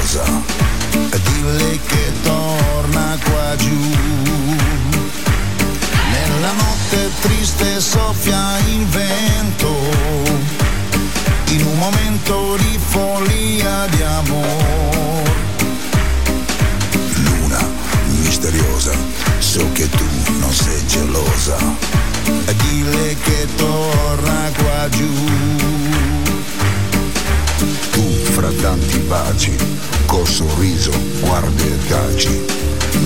Gelosa e dille che baci, col sorriso guardi e taci,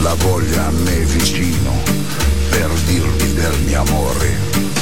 la voglia a me vicino, per dirvi del mio amore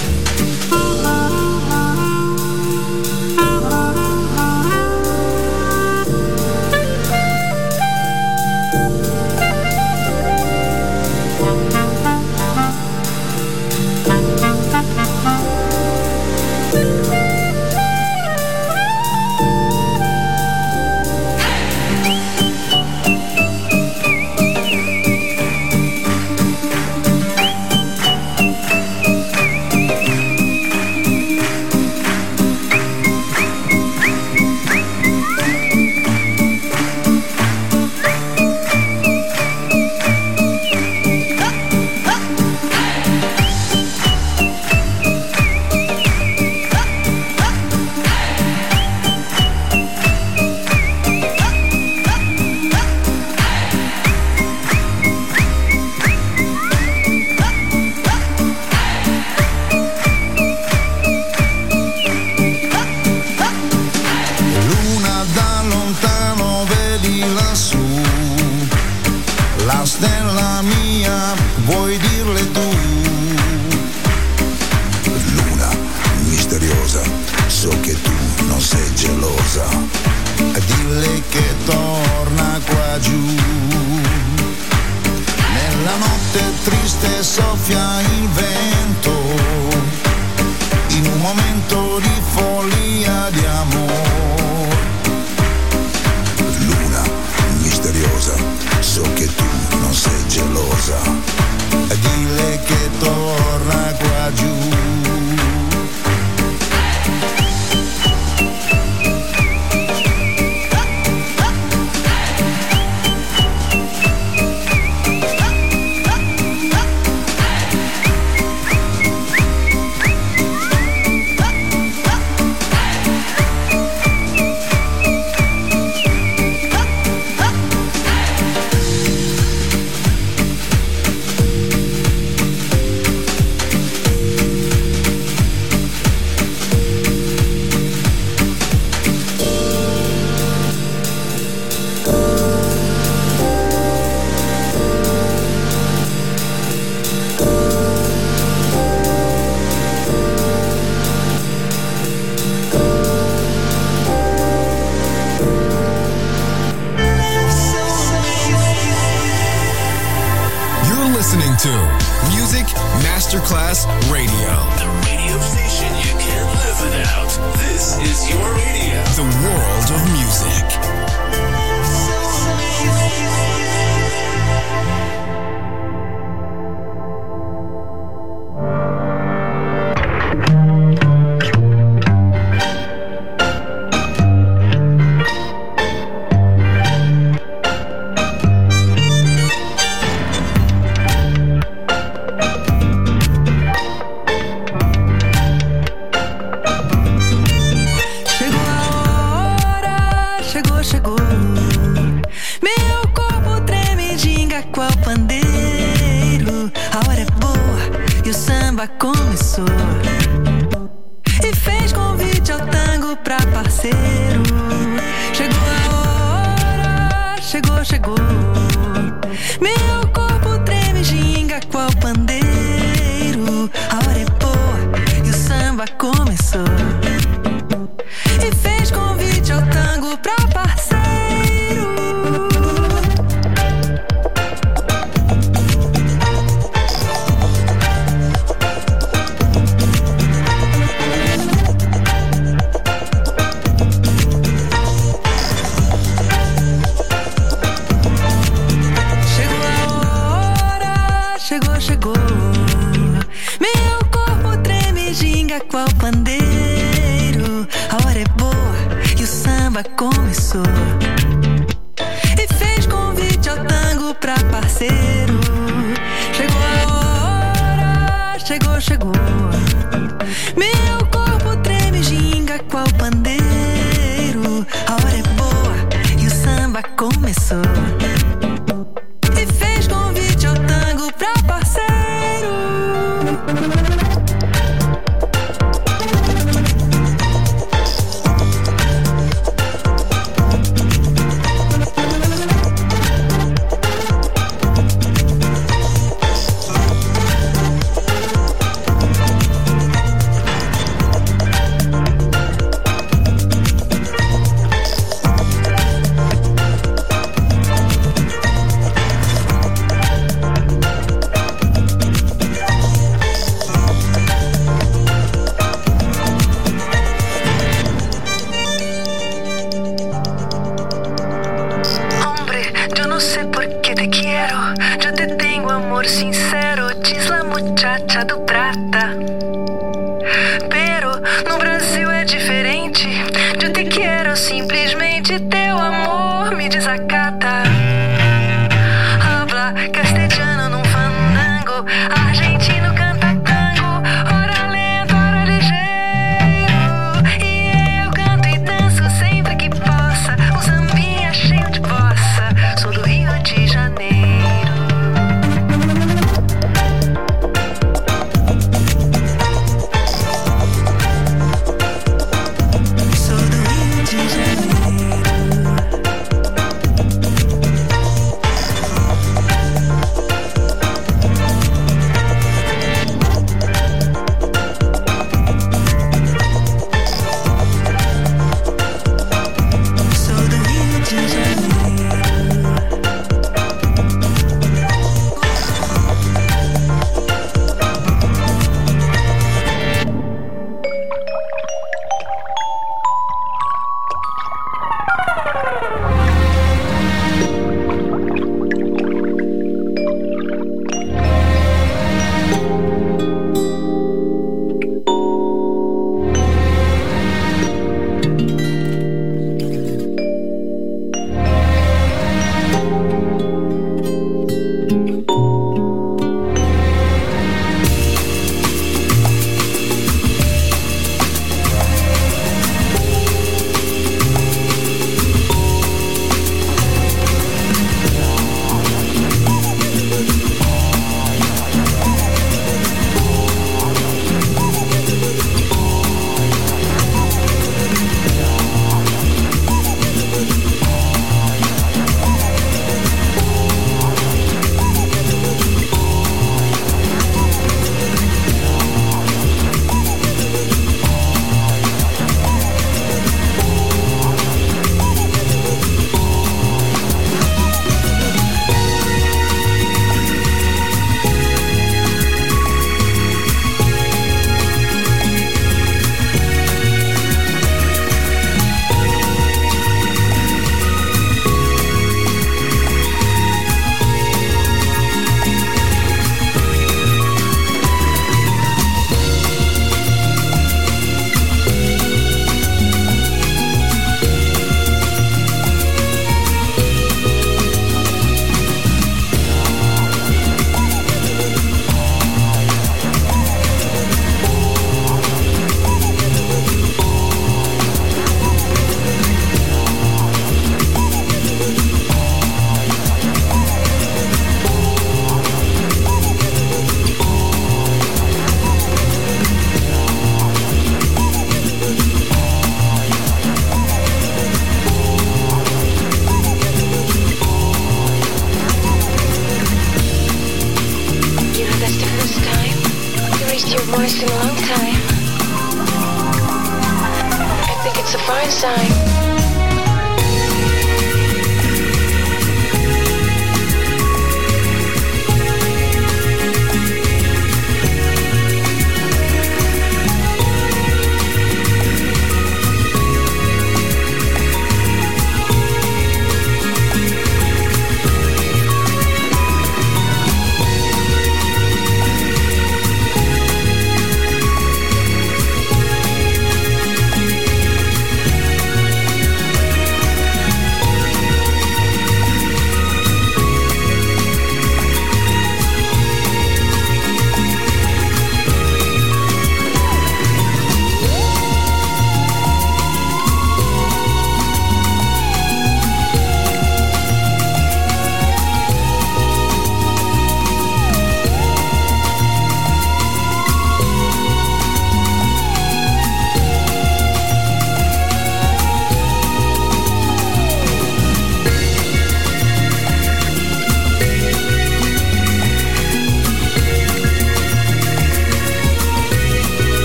stella mia vuoi dirle tu? Luna misteriosa, so che tu non sei gelosa, dille che torna qua giù. Nella notte triste soffia il vento, in un momento di follia di amor. Luna misteriosa, so che tu non sei gelosa. Dille che torna qua giù.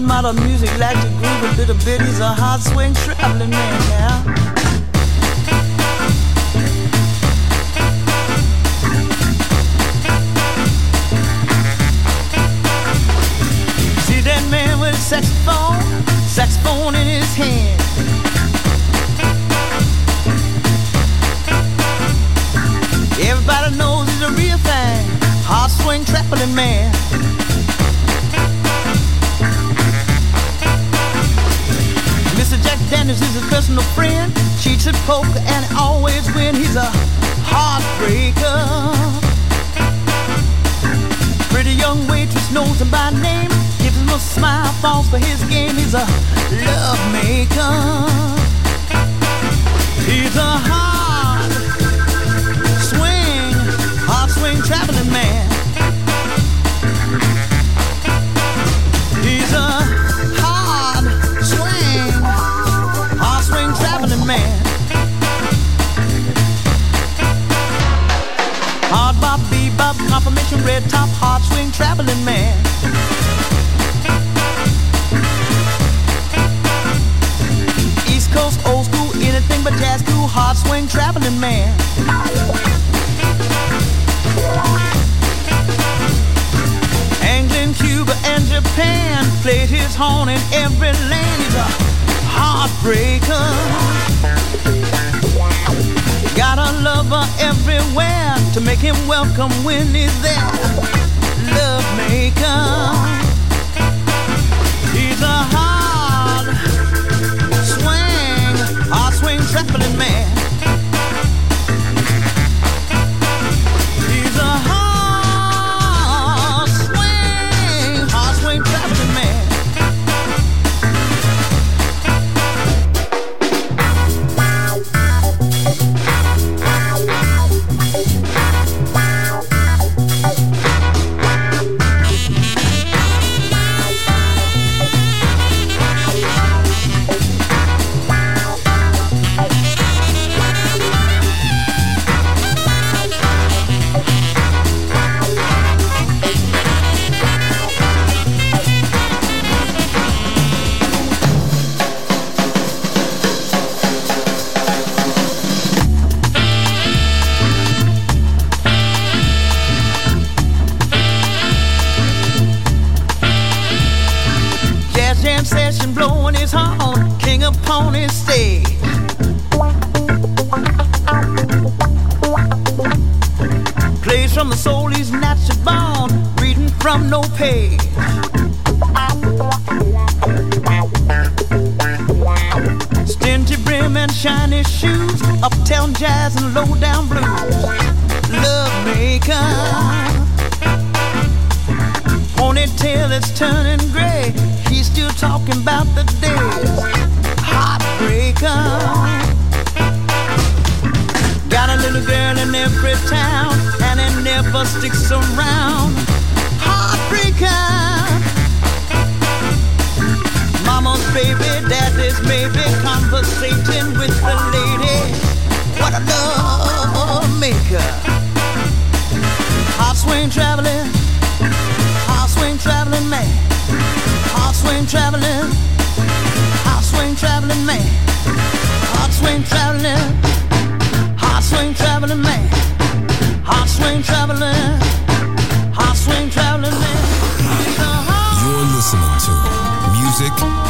That modern music, like to groove a little bit. He's a hard swing traveling man now. See that man with a saxophone, saxophone in his hand. Everybody knows he's a real thing, hard swing traveling man. Jack Daniels is his personal friend. Cheats at poker and always win. He's a heartbreaker. Pretty young waitress knows him by name. Gives him a smile, falls for his game. He's a love maker. He's a hard swing, hard swing traveling man. He's a red top, hard swing traveling man. East Coast, old school, anything but jazz, cool, hard swing traveling man. England, Cuba, and Japan played his horn in every land. He's a heartbreaker. Got a lover everywhere to make him welcome when he's there. Love maker. He's a hard swing, hard swing traveling man. Conversating with the lady. What a love maker. Hot swing traveling, hot swing traveling man. Hot swing traveling, hot swing traveling man. Hot swing traveling, hot swing traveling man. Hot swing traveling, hot swing traveling man. You're listening to Music